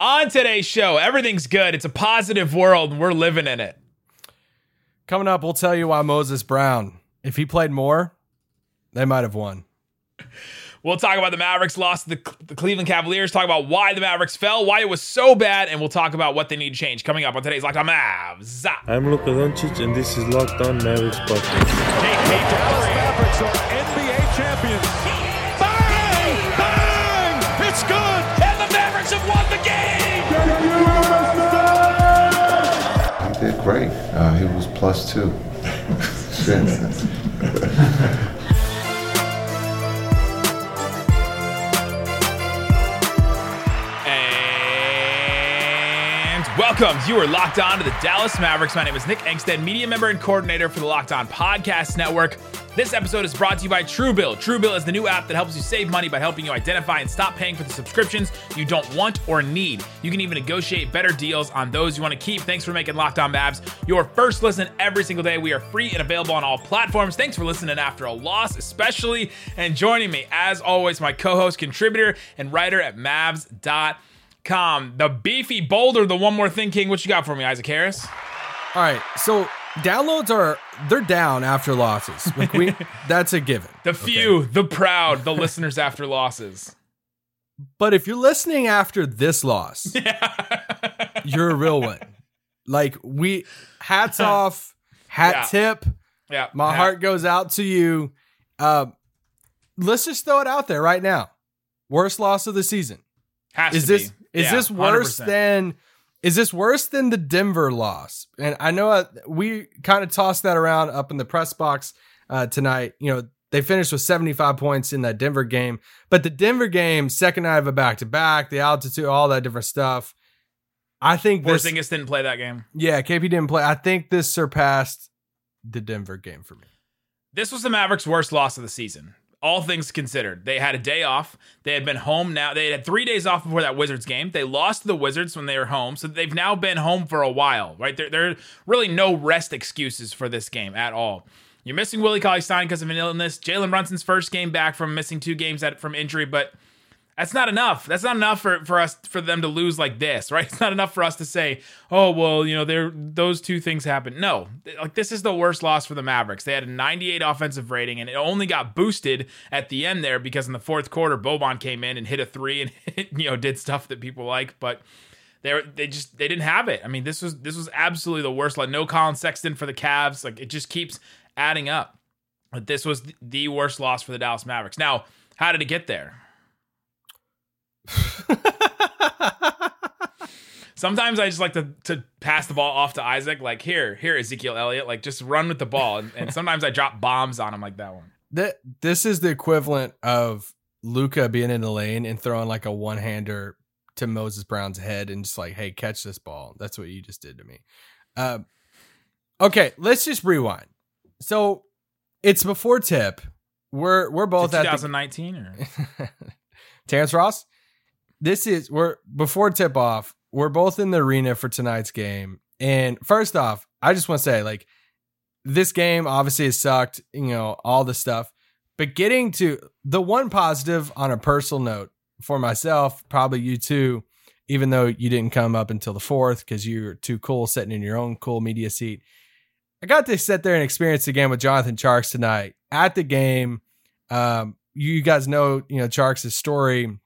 On today's show, everything's good. It's a positive world, and we're living in it. Coming up, we'll tell you why Moses Brown, if he played more, they might have won. We'll talk about the Mavericks lost to the, the, Cleveland Cavaliers, talk about why the Mavericks fell, why it was so bad, and we'll talk about what they need to change. Coming up on today's Locked On Mavs. I'm Luka Doncic, and this is Locked On Mavericks podcast. Great. Uh, he was plus two. Welcome. You are locked on to the Dallas Mavericks. My name is Nick Angstadt, media member and coordinator for the Locked On Podcast Network. This episode is brought to you by Truebill. Truebill is the new app that helps you save money by helping you identify and stop paying for the subscriptions you don't want or need. You can even negotiate better deals on those you want to keep. Thanks for making Locked On Mavs your first listen every single day. We are free and available on all platforms. Thanks for listening after a loss, especially. And joining me, as always, my co host, contributor, and writer at Mavs.com com. The beefy boulder, the one more thing king. What you got for me, Isaac Harris? All right, so downloads are they're down after losses. Like we, that's a given. The few, okay. the proud, the listeners after losses. But if you're listening after this loss, yeah. you're a real one. Like we, hats off, hat yeah. tip. Yeah, my heart goes out to you. Uh, let's just throw it out there right now. Worst loss of the season. Has is this be. Is yeah, this worse 100%. than is this worse than the Denver loss? And I know uh, we kind of tossed that around up in the press box uh, tonight. You know, they finished with 75 points in that Denver game, but the Denver game, second night of a back to back, the altitude, all that different stuff. I think Porzingis this, didn't play that game. Yeah, KP didn't play. I think this surpassed the Denver game for me. This was the Mavericks' worst loss of the season all things considered. They had a day off. They had been home now. They had three days off before that Wizards game. They lost to the Wizards when they were home. So they've now been home for a while, right? There, there are really no rest excuses for this game at all. You're missing Willie Cauley Stein because of an illness. Jalen Brunson's first game back from missing two games at, from injury, but – that's not enough. That's not enough for, for us for them to lose like this, right? It's not enough for us to say, oh well, you know, there those two things happen. No, like this is the worst loss for the Mavericks. They had a 98 offensive rating, and it only got boosted at the end there because in the fourth quarter, Boban came in and hit a three and you know did stuff that people like, but they they just they didn't have it. I mean, this was this was absolutely the worst. Like no Collin Sexton for the Cavs. Like it just keeps adding up. But this was the worst loss for the Dallas Mavericks. Now, how did it get there? Sometimes I just like to to pass the ball off to Isaac, like here, here, Ezekiel Elliott, like just run with the ball. And, and sometimes I drop bombs on him like that one. That this is the equivalent of Luka being in the lane and throwing like a one hander to Moses Brown's head and just like, hey, catch this ball. That's what you just did to me. Uh, okay, let's just rewind. So it's before tip. We're we're both 2019 or Terrence Ross this is we're before tip off. We're both in the arena for tonight's game. And first off, I just want to say, like, this game obviously has sucked, you know, all the stuff. But getting to the one positive on a personal note for myself, probably you too, even though you didn't come up until the fourth because you were too cool sitting in your own cool media seat. I got to sit there and experience the game with Jonathan Tjarks tonight at the game. Um, you guys know, you know, Tjarks' story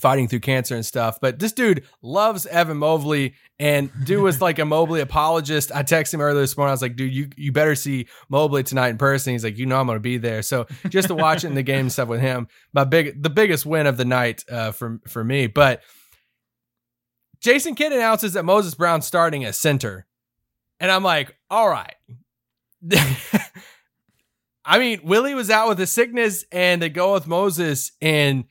fighting through cancer and stuff. But this dude loves Evan Mobley, and dude was like a Mobley apologist. I texted him earlier this morning. I was like, dude, you you better see Mobley tonight in person. He's like, you know, I'm gonna be there. So just to watch it in the game stuff with him, my big the biggest win of the night uh, for for me. But Jason Kidd announces that Moses Brown starting at center, and I'm like, all right. I mean, Willie was out with a sickness, and they go with Moses and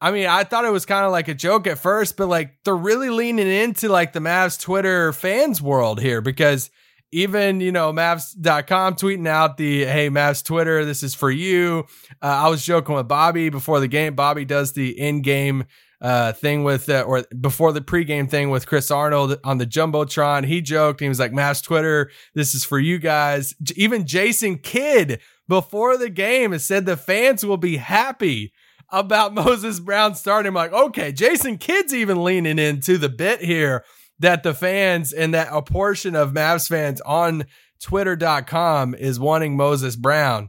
I mean, I thought it was kind of like a joke at first, but like they're really leaning into like the Mavs Twitter fans world here because even, you know, Mavs.com tweeting out the, hey, Mavs Twitter, this is for you. Uh, I was joking with Bobby before the game. Bobby does the in game uh, thing with, uh, or before the pregame thing with Chris Arnold on the Jumbotron. He joked, he was like, Mavs Twitter, this is for you guys. Even Jason Kidd before the game has said the fans will be happy about Moses Brown starting. I'm like, okay, Jason Kidd's even leaning into the bit here that the fans and that a portion of Mavs fans on twitter.com is wanting Moses Brown.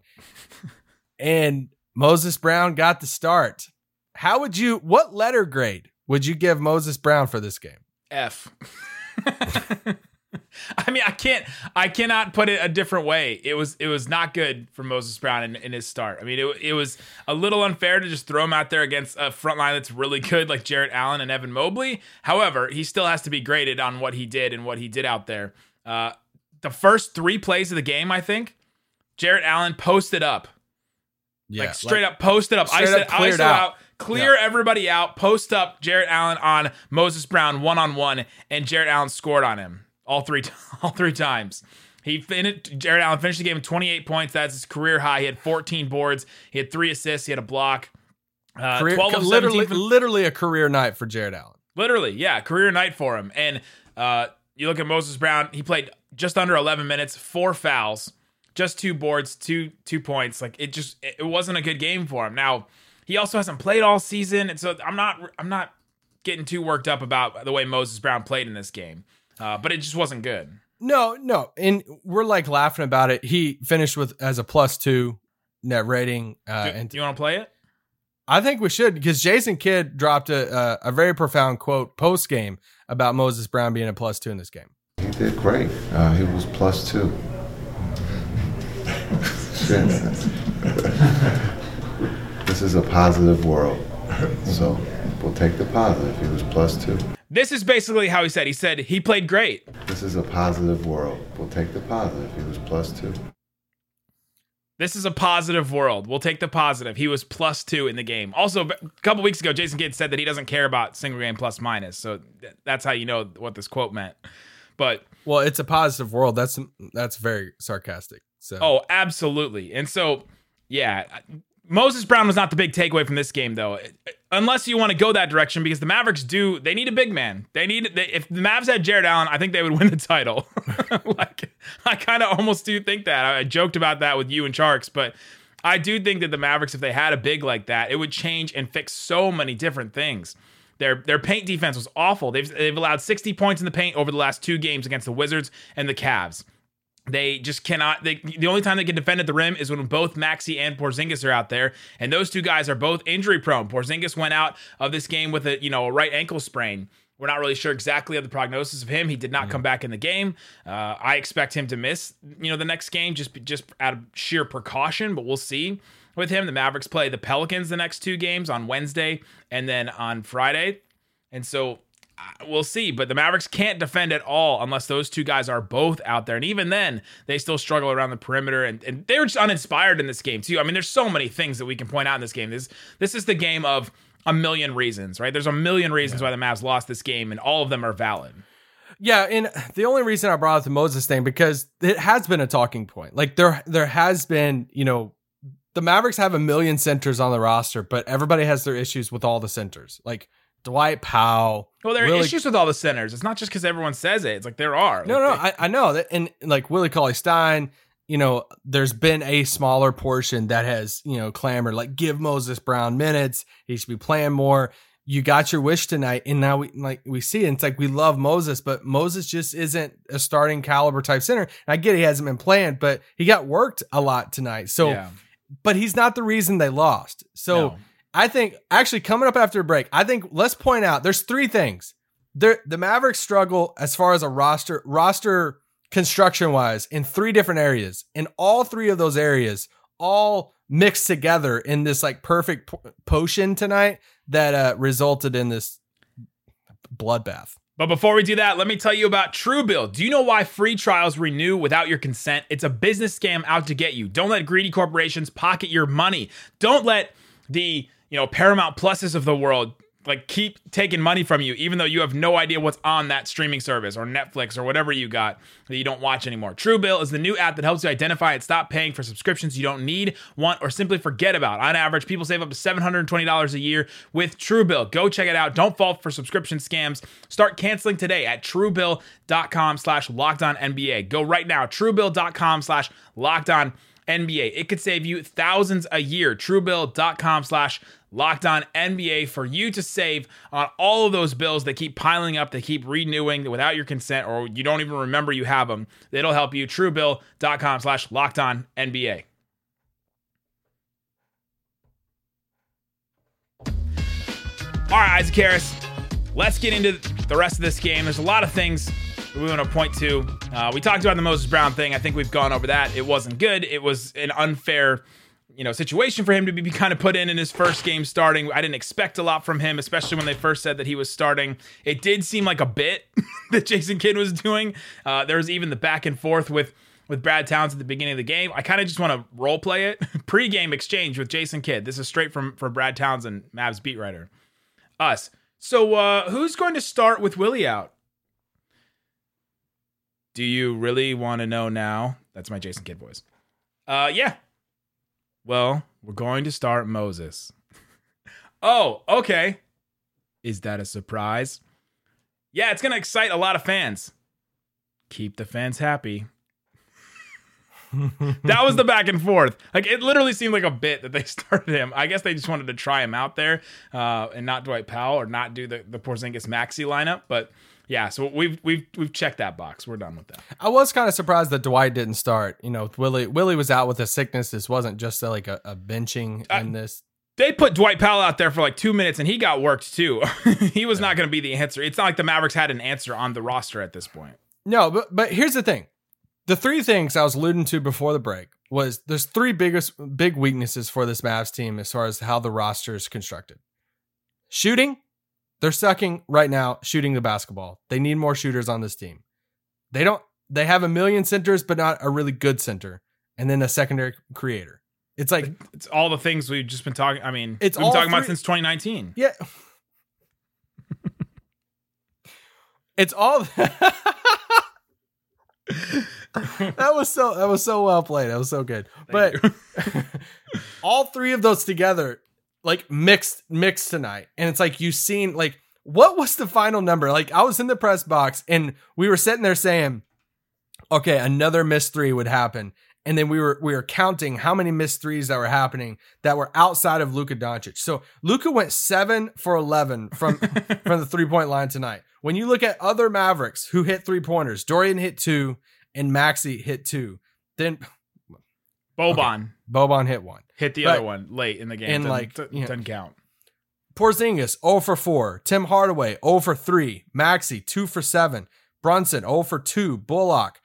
and Moses Brown got the start. How would you, what letter grade would you give Moses Brown for this game? F. I mean, I can't, I cannot put it a different way. It was, it was not good for Moses Brown in, in his start. I mean, it, it was a little unfair to just throw him out there against a front line that's really good, like Jarrett Allen and Evan Mobley. However, he still has to be graded on what he did and what he did out there. Uh, the first three plays of the game, I think, Jarrett Allen posted up, Yeah, like straight up posted up. I said, cleared ISO out. out. Clear everybody out, post up Jarrett Allen on Moses Brown one on one, and Jarrett Allen scored on him all three all three times. He finished. Jarrett Allen finished the game with 28 points. That's his career high. He had 14 boards. He had three assists. He had a block. Uh, Career, 12 of literally, 17 from- literally a career night for Jarrett Allen. Literally, yeah, career night for him. And uh, you look at Moses Brown; he played just under 11 minutes, four fouls, just two boards, two two points. Like it just it wasn't a good game for him. Now he also hasn't played all season, and so I'm not I'm not getting too worked up about the way Moses Brown played in this game. Uh, but it just wasn't good. No, no, and we're like laughing about it. He finished with as a plus two net rating, uh, Do, and you want to play it? I think we should because Jason Kidd dropped a, a a very profound quote post game about Moses Brown being a plus two in this game. He did great. Uh, he was plus two. This is a positive world. So we'll take the positive. He was plus two. This is basically how he said. He said he played great. This is a positive world. We'll take the positive. He was plus two. This is a positive world. We'll take the positive. He was plus two in the game. Also, a couple weeks ago, Jason Kidd said that he doesn't care about single game plus minus. So th- that's how you know what this quote meant. But Well, it's a positive world. That's that's very sarcastic. So oh, absolutely. And so, yeah, Moses Brown was not the big takeaway from this game, though. Unless you want to go that direction, because the Mavericks do they need a big man. They need they, if the Mavs had Jarrett Allen, I think they would win the title. like I kind of almost do think that. I, I joked about that with you and Tjarks, but I do think that the Mavericks, if they had a big like that, it would change and fix so many different things. Their their paint defense was awful. They've they've allowed 60 points in the paint over the last two games against the Wizards and the Cavs. They just cannot. They, the only time they can defend at the rim is when both Maxi and Porzingis are out there, and those two guys are both injury prone. Porzingis went out of this game with a you know a right ankle sprain. We're not really sure exactly of the prognosis of him. He did not come back in the game. Uh, I expect him to miss you know the next game just just out of sheer precaution, but we'll see with him. The Mavericks play the Pelicans the next two games on Wednesday and then on Friday, and so we'll see. But the Mavericks can't defend at all unless those two guys are both out there. And even then, they still struggle around the perimeter. And, and they were just uninspired in this game, too. I mean, there's so many things that we can point out in this game. This, this is the game of a million reasons, right? There's a million reasons why the Mavs lost this game, and all of them are valid. Yeah, and the only reason I brought up the Moses thing because it has been a talking point. Like there there has been, you know, the Mavericks have a million centers on the roster, but everybody has their issues with all the centers. Like Dwight Powell. Well, there are Willie- issues with all the centers. It's not just because everyone says it. It's like there are. No, Like, no, they- I, I know that, and like Willie Cauley Stein, you know, there's been a smaller portion that has, you know, clamored like give Moses Brown minutes. He should be playing more. You got your wish tonight, and now we like we see it. It's like we love Moses, but Moses just isn't a starting caliber type center. And I get he hasn't been playing, but he got worked a lot tonight. So, yeah. but he's not the reason they lost. So. No. I think actually coming up after a break, I think let's point out there's three things. The Mavericks struggle as far as a roster roster construction wise in three different areas, In all three of those areas all mixed together in this like perfect po- potion tonight that uh, resulted in this bloodbath. But before we do that, let me tell you about Truebill. Do you know why free trials renew without your consent? It's a business scam out to get you. Don't let greedy corporations pocket your money. Don't let the, you know, Paramount Pluses of the world like keep taking money from you even though you have no idea what's on that streaming service or Netflix or whatever you got that you don't watch anymore. Truebill is the new app that helps you identify and stop paying for subscriptions you don't need, want or simply forget about. On average, people save up to $720 a year with Truebill. Go check it out. Don't fall for subscription scams. Start canceling today at truebill.com slash Locked On NBA. Go right now, truebill.com slash Locked On NBA. It could save you thousands a year. Truebill.com slash Locked On NBA for you to save on all of those bills that keep piling up, they keep renewing without your consent, or you don't even remember you have them. It'll help you. Truebill.com slash locked on NBA. All right, Isaac Harris, let's get into the rest of this game. There's a lot of things we want to point to. Uh, we talked about the Moses Brown thing. I think we've gone over that. It wasn't good. It was an unfair, you know, situation for him to be kind of put in in his first game starting. I didn't expect a lot from him, especially when they first said that he was starting. It did seem like a bit that Jason Kidd was doing. Uh, there was even the back and forth with with Brad Towns at the beginning of the game. I kind of just want to role play it. Pre-game exchange with Jason Kidd. This is straight from from Brad Townsend, and Mavs beat writer. Us. So uh, who's going to start with Willie out? Do you really want to know now? That's my Jason Kidd voice. Uh, yeah. Well, we're going to start Moses. oh, okay. Is that a surprise? Yeah, it's going to excite a lot of fans. Keep the fans happy. that was the back and forth. Like it literally seemed like a bit that they started him. I guess they just wanted to try him out there uh, and not Dwight Powell or not do the the Porzingis Maxi lineup. But yeah, so we've we've we've checked that box. We're done with that. I was kind of surprised that Dwight didn't start. You know, Willie Willie was out with a sickness. This wasn't just a, like a, a benching Uh, in this. They put Dwight Powell out there for like two minutes and he got worked too. he was not going to be the answer. It's not like the Mavericks had an answer on the roster at this point. No, but but here's the thing. The three things I was alluding to before the break was there's three biggest big weaknesses for this Mavs team as far as how the roster is constructed. Shooting, they're sucking right now shooting the basketball. They need more shooters on this team. They don't they have a million centers but not a really good center and then a secondary creator. It's like It's all the things we've just been talking. I mean, It's we've been talking about since 2019. Yeah. it's all That was so that was so well played. That was so good. but all three of those together like mixed mixed tonight. And it's like you've seen like what was the final number? Like I was in the press box and we were sitting there saying, okay, another missed three would happen. And then we were we were counting how many missed threes that were happening that were outside of Luka Doncic. So Luka went seven for eleven from from the three point line tonight. When you look at other Mavericks who hit three pointers, Dorian hit two and Maxi hit two. Then Boban Boban hit one. hit the But- other one late in the game. and, Doesn't- like, d- you know- doesn't count. Porzingis 0 for 4. Tim Hardaway 0 for 3. Maxi 2 for 7. Brunson 0 for 2. Bullock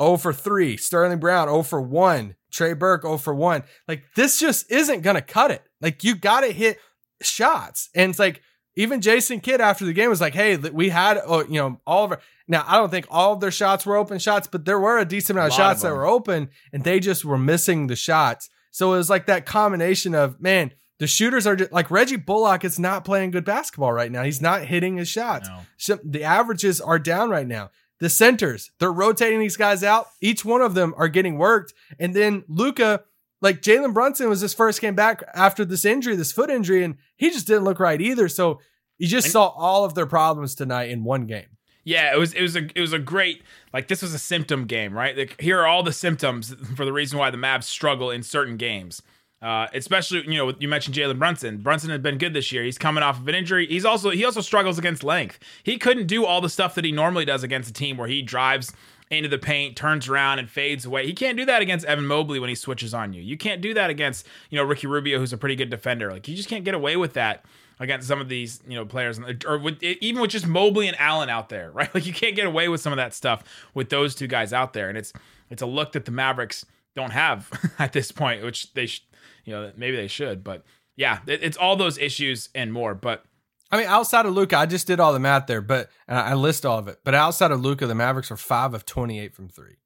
0 for 3. Sterling Brown 0 for 1. Trey Burke 0 for 1. Like this just isn't going to cut it. Like you got to hit shots. And it's like even Jason Kidd after the game was like, "Hey, we had oh, you know all of our now I don't think all of their shots were open shots, but there were a decent amount of A of shots that were open and they just were missing the shots. So it was like that combination of man, the shooters are just, like Reggie Bullock is not playing good basketball right now. He's not hitting his shots. No. The averages are down right now. The centers, they're rotating these guys out. Each one of them are getting worked. And then Luka, like Jalen Brunson was his first game back after this injury, this foot injury, and he just didn't look right either. So you just saw all of their problems tonight in one game. Yeah, it was it was a it was a great like this was a symptom game, right? Like here are all the symptoms for the reason why the Mavs struggle in certain games. Uh, especially, you know, you mentioned Jalen Brunson. Brunson had been good this year. He's coming off of an injury. He's also he also struggles against length. He couldn't do all the stuff that he normally does against a team where he drives into the paint, turns around, and fades away. He can't do that against Evan Mobley when he switches on you. You can't do that against you know Ricky Rubio, who's a pretty good defender. Like you just can't get away with that against some of these you know players, or with even with just Mobley and Allen out there, right? Like you can't get away with some of that stuff with those two guys out there, and it's it's a look that the Mavericks don't have at this point, which they sh- you know maybe they should, but yeah, it, it's all those issues and more. But I mean, outside of Luka, I just did all the math there, but and I list all of it. But outside of Luka, the Mavericks are five of twenty-eight from three.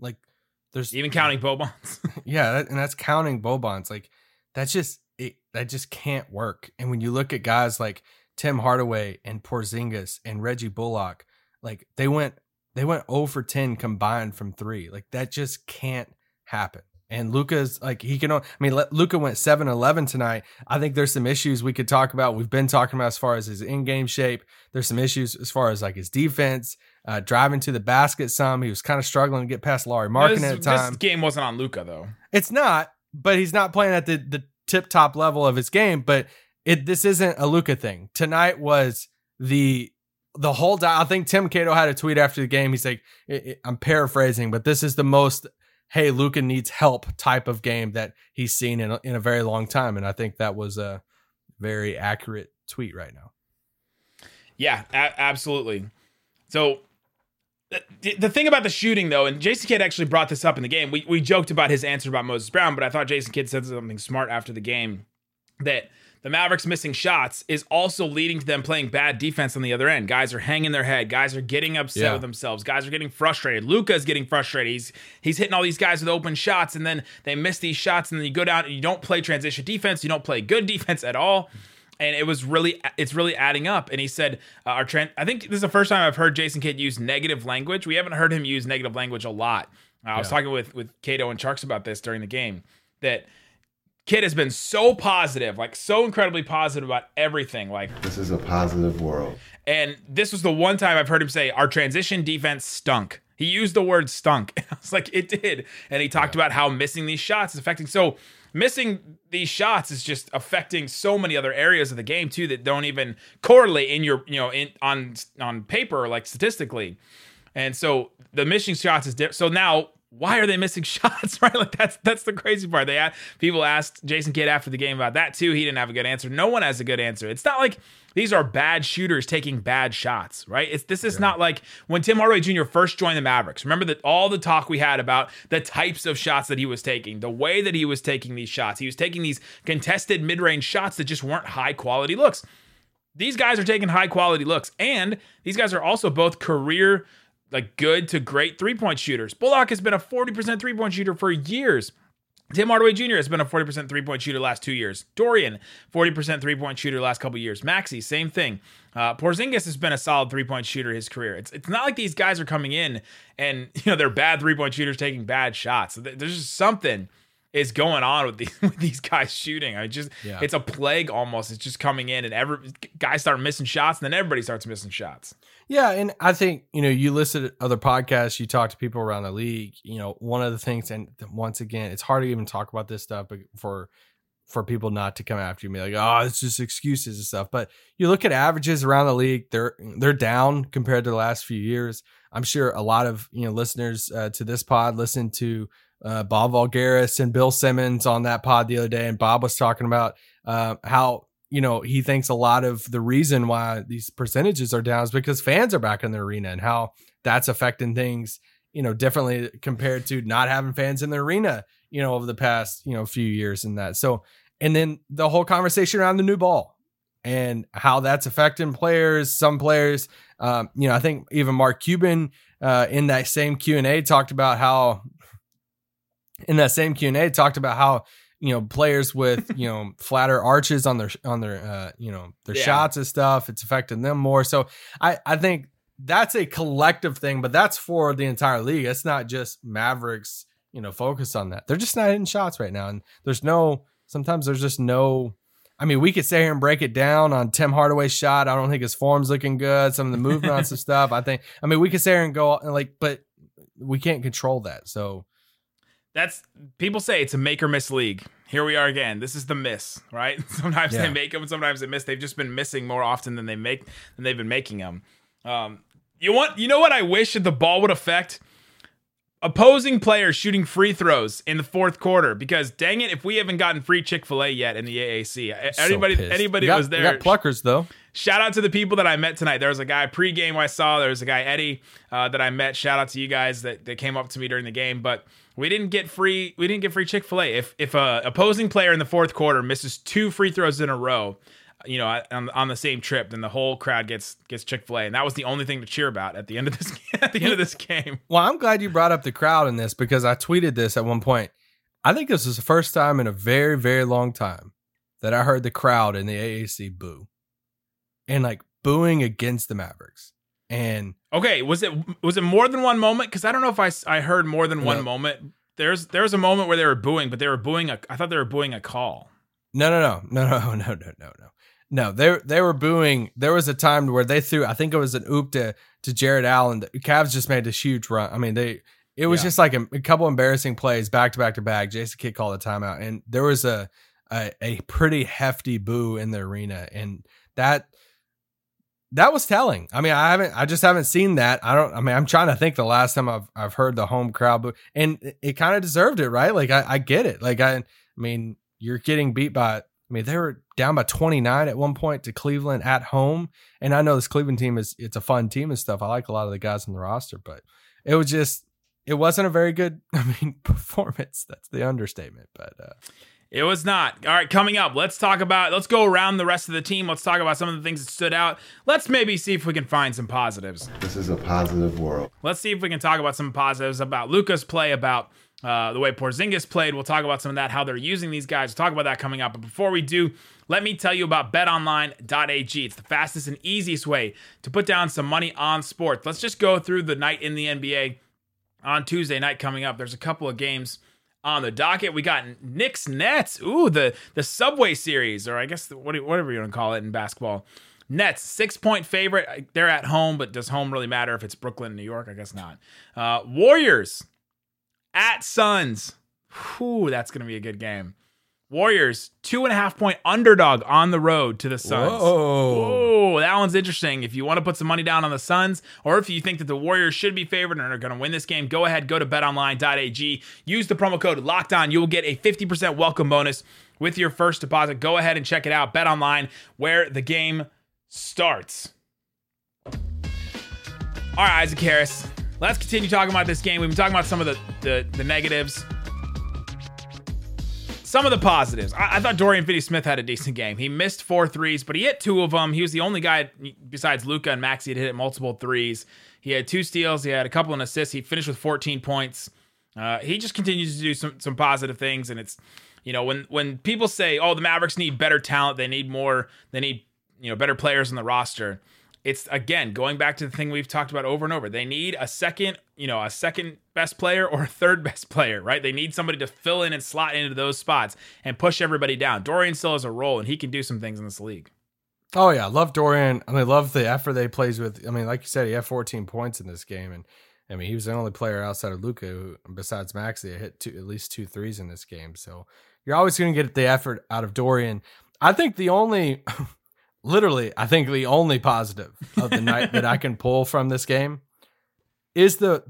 Like, there's even counting Bobans, yeah, that, and that's counting Bobans. Like, that's just it. That just can't work. And when you look at guys like Tim Hardaway and Porzingis and Reggie Bullock, like they went they went 0 for 10 combined from three. Like that just can't happen. And Luka's like he can. I mean, Luka went 7-11 tonight. I think there's some issues we could talk about. We've been talking about as far as his in-game shape. There's some issues as far as like his defense, uh, driving to the basket. Some he was kind of struggling to get past Lauri Markkanen this, at the time. this game wasn't on Luka though. It's not, but he's not playing at the the tip top level of his game, but it this isn't a Luka thing. Tonight was the the whole time. I think Tim Cato had a tweet after the game. He's like, I'm paraphrasing, but this is the most hey Luka needs help type of game that he's seen in a, in a very long time, and I think that was a very accurate tweet right now. Yeah, a- absolutely. So the, the thing about the shooting though, and Jason Kidd actually brought this up in the game. We we joked about his answer about Moses Brown, but I thought Jason Kidd said something smart after the game that the Mavericks missing shots is also leading to them playing bad defense on the other end. Guys are hanging their head. Guys are getting upset Yeah. with themselves. Guys are getting frustrated. Luka's getting frustrated. He's he's hitting all these guys with open shots, and then they miss these shots, and then you go down and you don't play transition defense. You don't play good defense at all. And it was really, it's really adding up. And he said, uh, "Our trend. I think this is the first time I've heard Jason Kidd use negative language. We haven't heard him use negative language a lot. Uh, I was talking with with Cato and Tjarks about this during the game. That Kidd has been so positive, like so incredibly positive about everything. Like, This is a positive world. and this was the one time I've heard him say our transition defense stunk. He used the word stunk. I was like, it did. And he talked about how missing these shots is affecting. So missing these shots is just affecting so many other areas of the game too that don't even correlate in your, you know, in on on paper like statistically. And so the missing shots is different. So now, why are they missing shots? Right? Like that's that's the crazy part. They had, people asked Jason Kidd after the game about that too. He didn't have a good answer. No one has a good answer. It's not like these are bad shooters taking bad shots, right? It's this is not like when Tim Hardaway Jr. first joined the Mavericks. Remember that all the talk we had about the types of shots that he was taking, the way that he was taking these shots. He was taking these contested mid-range shots that just weren't high quality looks these guys are taking high quality looks and these guys are also both career like good to great three-point shooters. Bullock has been a 40% three-point shooter for years. Tim hardaway jr has been a 40% three-point shooter last two years. Dorian 40% three-point shooter last couple years. Maxi same thing. Uh, porzingis has been a solid three-point shooter his career. It's, it's not like these guys are coming in and you know they're bad three-point shooters taking bad shots. There's just something is going on with these with these guys shooting. I just Yeah. it's a plague almost. It's just coming in and every guys start missing shots and then everybody starts missing shots. Yeah, and I think you know you listen to other podcasts, you talk to people around the league. You know, one of the things, and once again, it's hard to even talk about this stuff, but for for people not to come after you and be like, oh, it's just excuses and stuff. But you look at averages around the league; they're they're down compared to the last few years. I'm sure a lot of you know listeners uh, to this pod listen to uh, Bob Voulgaris and Bill Simmons on that pod the other day, and Bob was talking about uh, how you know he thinks a lot of the reason why these percentages are down is because fans are back in the arena and how that's affecting things you know differently compared to not having fans in the arena you know over the past you know few years and that. So and then the whole conversation around the new ball and how that's affecting players some players um, you know i think even mark cuban uh, in that same q&a talked about how in that same q&a talked about how you know players with you know flatter arches on their on their uh, you know their Yeah. shots and stuff it's affecting them more so i i think that's a collective thing but that's for the entire league it's not just mavericks you know focus on that they're just not hitting shots right now and there's no sometimes there's just no I mean, we could sit here and break it down on Tim Hardaway's shot. I don't think his form's looking good. Some of the movement on some stuff. I think. I mean, we could sit here and go and like, but we can't control that. So That's people say it's a make or miss league. Here we are again. This is the miss, right? Sometimes Yeah. they make them, sometimes they miss. They've just been missing more often than they make than they've been making them. Um, you want you know what I wish that the ball would affect opposing players shooting free throws in the fourth quarter because dang it if we haven't gotten free Chick-fil-A yet in the AAC. so Anybody pissed. anybody got- was there got pluckers though. shout out to the people that I met tonight. There was a guy pregame I saw. There was a guy Eddie uh, that I met. Shout out to you guys that, that came up to me during the game. But we didn't get free. We didn't get free Chick Fil A. If if a opposing player in the fourth quarter misses two free throws in a row, you know, on, on the same trip, then the whole crowd gets gets Chick Fil A, and that was the only thing to cheer about at the end of this at the end of this game. Well, I'm glad you brought up the crowd in this because I tweeted this at one point. I think this was the first time in a very, very long time that I heard the crowd in the AAC boo and like booing against the Mavericks. And Okay, was it was it more than one moment? Because I don't know if I I heard more than one No. moment. There's there's a moment where they were booing, but they were booing a. I thought they were booing a call. no, no, no, no, no, no, no, no, no. No, they they were booing. There was a time where they threw. I think it was an oop to to Jarrett Allen. The Cavs just made this huge run. I mean, they. It was Yeah. just like a, a couple embarrassing plays back to back to back. Jason Kidd called a timeout, and there was a a, a pretty hefty boo in the arena, and that that was telling. I mean, I haven't, I just haven't seen that. I don't. I mean, I'm trying to think the last time I've I've heard the home crowd boo, and it, it kind of deserved it, right? Like I, I get it. Like I, I mean, you're getting beat by. I mean, they were down by 29 at one point to Cleveland at home, and I know this Cleveland team is it's a fun team and stuff. I like a lot of the guys on the roster, but it was just it wasn't a very good. I mean, performance. That's the understatement, but. uh It was not. All right, coming up, let's talk about, let's go around the rest of the team. Let's talk about some of the things that stood out. Let's maybe see if we can find some positives. This is a positive world. Let's see if we can talk about some positives about Luka's play, about uh, the way Porzingis played. We'll talk about some of that, how they're using these guys. We'll talk about that coming up. But before we do, let me tell you about betonline.ag. It's the fastest and easiest way to put down some money on sports. Let's just go through the night in the NBA on Tuesday night coming up. There's a couple of games on the docket. We got Knicks Nets. Ooh, the the Subway Series, or I guess the, whatever you want to call it in basketball. Nets six point favorite. They're at home, but does home really matter if it's Brooklyn, New York? I guess not. Uh, Warriors at Suns. Whew, that's gonna be a good game. Warriors two and a half point underdog on the road to the Suns. Whoa. Whoa, that one's interesting. If you want to put some money down on the Suns, or if you think that the Warriors should be favored and are going to win this game, go ahead, go to betonline.ag. Use the promo code Locked On. You will get a 50% welcome bonus with your first deposit. Go ahead and check it out. Bet online, where the game starts. All right, Isaac Harris. Let's continue talking about this game. We've been talking about some of the the, the negatives some of the positives. I, I thought Dorian Finney-Smith had a decent game. He missed four threes, but he hit two of them. He was the only guy besides Luka and Maxi that hit multiple threes. He had two steals. He had a couple of assists. He finished with 14 points. Uh, he just continues to do some some positive things, and it's you know when when people say, "Oh, the Mavericks need better talent. They need more. They need you know better players in the roster." It's again going back to the thing we've talked about over and over. They need a second, you know, a second best player or a third best player, right? They need somebody to fill in and slot into those spots and push everybody down. Dorian still has a role and he can do some things in this league. Oh yeah, love Dorian. I mean, love the effort they plays with. I mean, like you said, he had 14 points in this game, and I mean, he was the only player outside of Luka, who, besides Maxi, hit two, at least two threes in this game. So you're always going to get the effort out of Dorian. I think the only, literally, I think the only positive of the night that I can pull from this game is the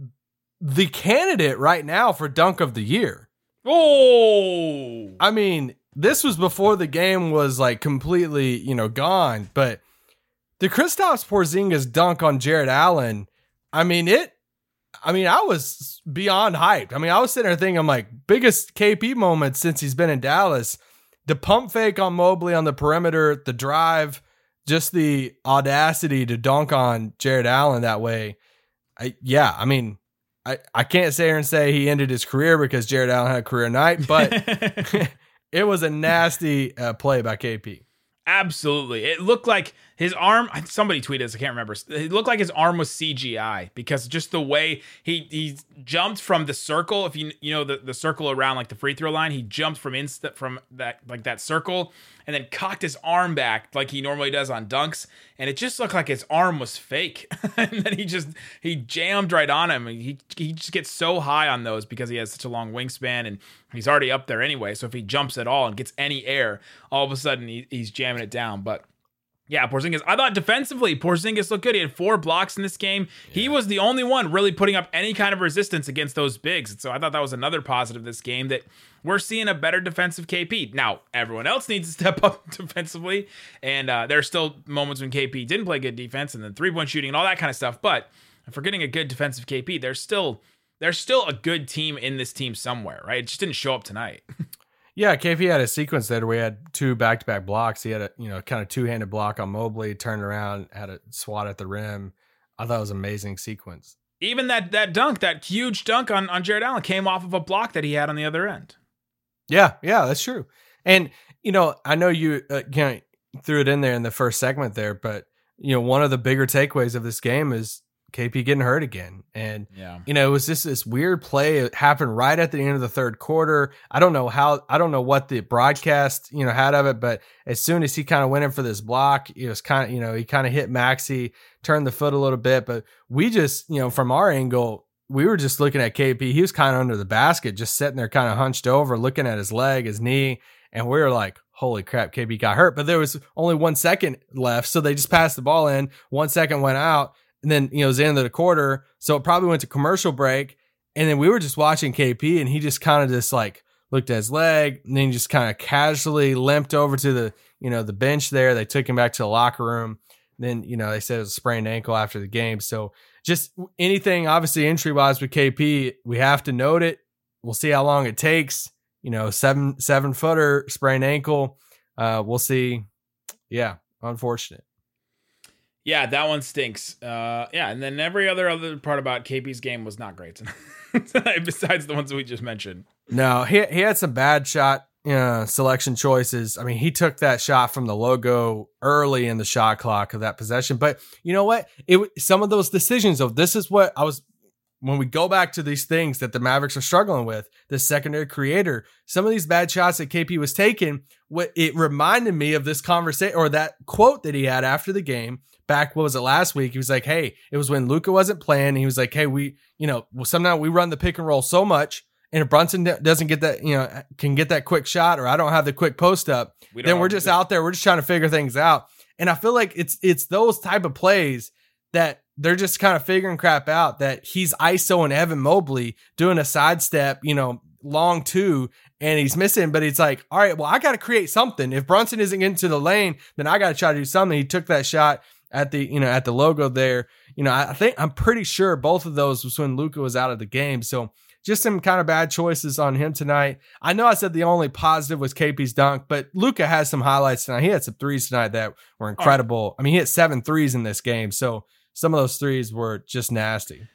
the candidate right now for dunk of the year. Oh, I mean, this was before the game was like completely, you know, gone. But the Kristaps Porzingis dunk on Jarrett Allen, I mean it. I mean, I was beyond hyped. I mean, I was sitting there thinking, I'm like, biggest KP moment since he's been in Dallas. The pump fake on Mobley on the perimeter, the drive, just the audacity to dunk on Jarrett Allen that way. I, yeah, I mean, I, I can't say here and say he ended his career because Jarrett Allen had a career night, but it was a nasty uh, play by KP. Absolutely. It looked like his arm somebody tweeted this, I can't remember. It looked like his arm was CGI because just the way he he jumped from the circle, if you you know the, the circle around like the free throw line, he jumped from insta from that like that circle and then cocked his arm back like he normally does on dunks, and it just looked like his arm was fake. and then he just he jammed right on him. He he just gets so high on those because he has such a long wingspan and he's already up there anyway. So if he jumps at all and gets any air, all of a sudden he, he's jamming it down. But yeah, Porzingis. I thought defensively, Porzingis looked good. He had four blocks in this game. He was the only one really putting up any kind of resistance against those bigs. So I thought that was another positive this game that we're seeing a better defensive KP. Now, everyone else needs to step up defensively. And uh, there are still moments when KP didn't play good defense and then three point shooting and all that kind of stuff. But if we're getting a good defensive KP, there's still there's still a good team in this team somewhere, right? It just didn't show up tonight. Yeah, KP had a sequence there where he had two back to back blocks. He had a you know kind of two handed block on Mobley, turned around, had a swat at the rim. I thought it was an amazing sequence. Even that that dunk, that huge dunk on, on Jarrett Allen came off of a block that he had on the other end. Yeah, yeah, that's true. And you know, I know you uh, kind of threw it in there in the first segment there, but you know, one of the bigger takeaways of this game is KP getting hurt again. And, Yeah. you know, it was just this weird play. It happened right at the end of the third quarter. I don't know how, I don't know what the broadcast, you know, had of it, but as soon as he kind of went in for this block, it was kind of, you know, he kind of hit Maxi, turned the foot a little bit. But we just, you know, from our angle, we were just looking at KP. He was kind of under the basket, just sitting there kind of hunched over, looking at his leg, his knee. and we were like, "Holy crap, KP got hurt!" But there was only one second left, so they just passed the ball in. One second went out, and then you know it was the end of the quarter, so it probably went to commercial break, and then we were just watching KP, and he just kind of just like looked at his leg, and then he just kind of casually limped over to the you know the bench there. They took him back to the locker room. Then you know they said it was a sprained ankle after the game, so just anything obviously entry wise with KP, we have to note it. We'll see how long it takes. You know, seven seven footer sprained ankle. Uh, we'll see. Yeah, unfortunate. Yeah, that one stinks. Uh, yeah, and then every other other part about KP's game was not great. Besides the ones we just mentioned. No, he he had some bad shot uh, selection choices. I mean, he took that shot from the logo early in the shot clock of that possession. But you know what? It some of those decisions of this is what I was when we go back to these things that the Mavericks are struggling with, the secondary creator, some of these bad shots that KP was taking, what it reminded me of this conversation or that quote that he had after the game. Back, what was it last week? He was like, Hey, it was when luka wasn't playing. He was like, Hey, we, you know, well, sometimes we run the pick and roll so much. And if Brunson doesn't get that, you know, can get that quick shot, or I don't have the quick post up, We then we're just do. out there. We're just trying to figure things out. And I feel like it's it's those type of plays that they're just kind of figuring crap out. That he's ISO and Evan Mobley doing a sidestep, you know, long two, and he's missing. But it's like, all right, well, I got to create something. If Brunson isn't getting to the lane, then I got to try to do something. He took that shot at the you know at the logo there. You know, I think I'm pretty sure both of those was when Luka was out of the game. So just some kind of bad choices on him tonight. I know I said the only positive was KP's dunk, but Luka has some highlights tonight. He had some threes tonight that were incredible. I mean, he hit seven threes in this game. So some of those threes were just nasty.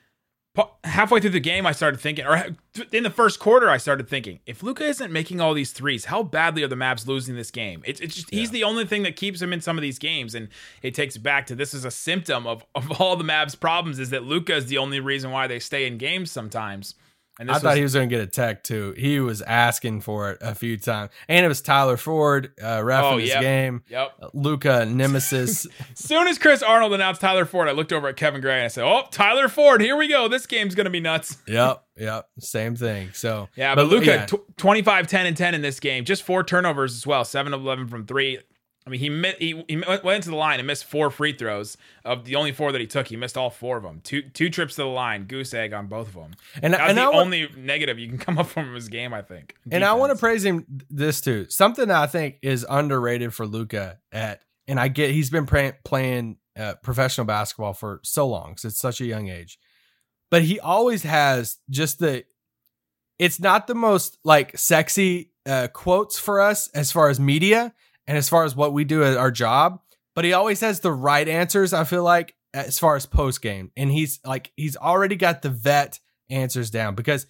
Halfway through the game, I started thinking, or in the first quarter, I started thinking, if Luka isn't making all these threes, how badly are the Mavs losing this game? It's, it's just he's the only thing that keeps him in some of these games, and it takes back to this is a symptom of of all the Mavs' problems is that Luka is the only reason why they stay in games sometimes. And I thought he was going to get a tech too. He was asking for it a few times, and it was Tyler Ford, uh, ref Oh, in this yep. game. Yep. Luka nemesis. soon as Chris Arnold announced Tyler Ford, I looked over at Kevin Gray and I said, "Oh, Tyler Ford, here we go. This game's gonna be nuts." yep, yep, same thing. So Yeah, but, Luka, yeah. tw 25, 10, and 10 in this game. Just four turnovers as well. 7 of 11 from three. I mean, he mi- he, he went into the line and missed four free throws. Of the only four that he took, he missed all four of them. Two two trips to the line, goose egg on both of them. And- That's and the I wa- only negative you can come up from his game, I think. And I want to praise him this too. Something that I think is underrated for Luka at, and I get he's been pray, playing uh, professional basketball for so long, so it's such a young age, but he always has just the. It's not the most like sexy uh, quotes for us as far as media and as far as what we do at our job, but he always has the right answers. I feel like as far as post game, and he's like he's already got the vet answers down because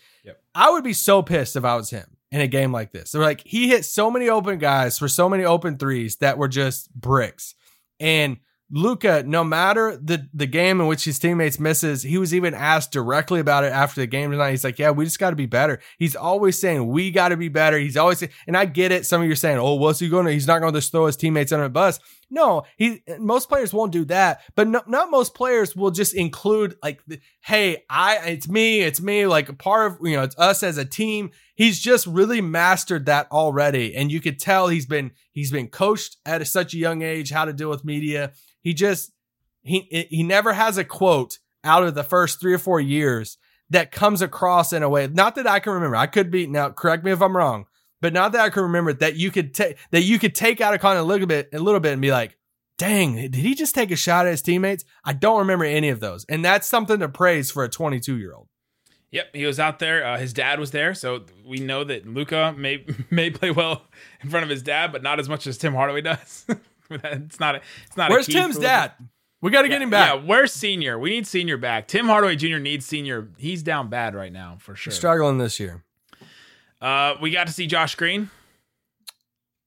I would be so pissed if I was him in a game like this. They're like he hit so many open guys for so many open threes that were just bricks. And Luka, no matter the the game in which his teammates misses, he was even asked directly about it after the game tonight. He's like, "Yeah, we just got to be better." He's always saying, "We got to be better." He's always, saying, and I get it. Some of you are saying, "Oh, what's he going to? He's not going to just throw his teammates under the bus." No, he. Most players won't do that, but no, not most players will just include like, "Hey, I, it's me, it's me." Like a part of you know, it's us as a team. He's just really mastered that already, and you could tell he's been he's been coached at a, such a young age how to deal with media. He just he he never has a quote out of the first three or four years that comes across in a way. Not that I can remember. I could be now. Correct me if I'm wrong, but not that I can remember that you could take that you could take out of context a little bit, a little bit, and be like, "Dang, did he just take a shot at his teammates?" I don't remember any of those, and that's something to praise for a 22 year old. Yep, he was out there. Uh, his dad was there, so we know that Luka may may play well in front of his dad, but not as much as Tim Hardaway does. it's not. A, it's not. a Where's Tim's dad? We got to get him back. Yeah, where's senior? We need senior back. Tim Hardaway Jr. needs senior. He's down bad right now for sure. He's struggling this year. Uh, we got to see Josh Green.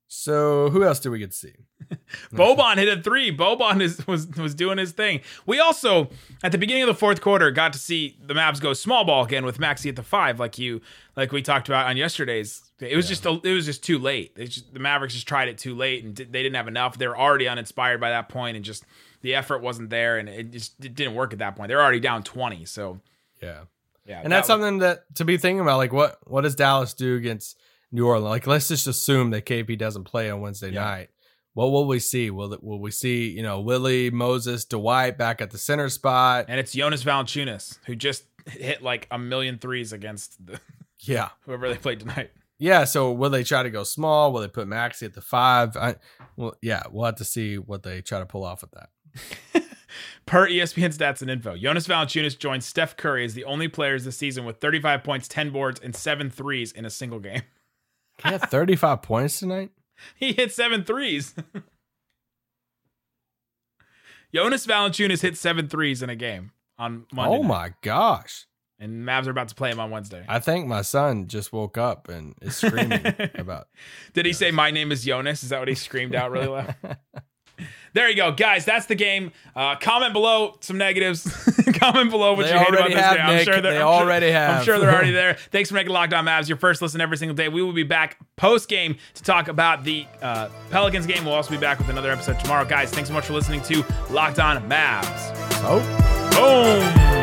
So who else did we get to see? Boban hit a three. Boban is, was was doing his thing. We also at the beginning of the fourth quarter got to see the Mavs go small ball again with Maxi at the five, like you like we talked about on yesterday's. It was just a, it was just too late. Just, the Mavericks just tried it too late and they didn't have enough. They were already uninspired by that point, and just the effort wasn't there, and it just it didn't work at that point. They're already down twenty, so Yeah. Yeah. And that's was- something that to be thinking about. Like, what what does Dallas do against New Orleans. Like, let's just assume that KP doesn't play on Wednesday Yeah. night. What will we see? Will will we see you know Willie Moses Dwight back at the center spot? And it's Jonas Valanciunas who just hit like a million threes against the, Yeah, whoever they played tonight. yeah. So will they try to go small? Will they put Maxi at the five? I, well, yeah, we'll have to see what they try to pull off with that. Per ESPN stats and info, Jonas Valanciunas joined Steph Curry as the only players this season with 35 points, 10 boards, and seven threes in a single game. He had 35 points tonight. He hit seven threes. Jonas Valanciunas hit seven threes in a game on Monday. Oh night. my gosh! And Mavs are about to play him on Wednesday. I think my son just woke up and is screaming about. Did he say my name is Jonas? Is that what he screamed out really loud? There you go, guys. That's the game. Uh, comment below some negatives. comment below what They you hate about this have, game. I'm Nick. sure they're, They I'm already sure, I'm sure they're already there. Thanks for making Locked On Mavs your first listen every single day. We will be back post game to talk about the uh, Pelicans game. We'll also be back with another episode tomorrow, guys. Thanks so much for listening to Locked On Mavs. Oh. Boom.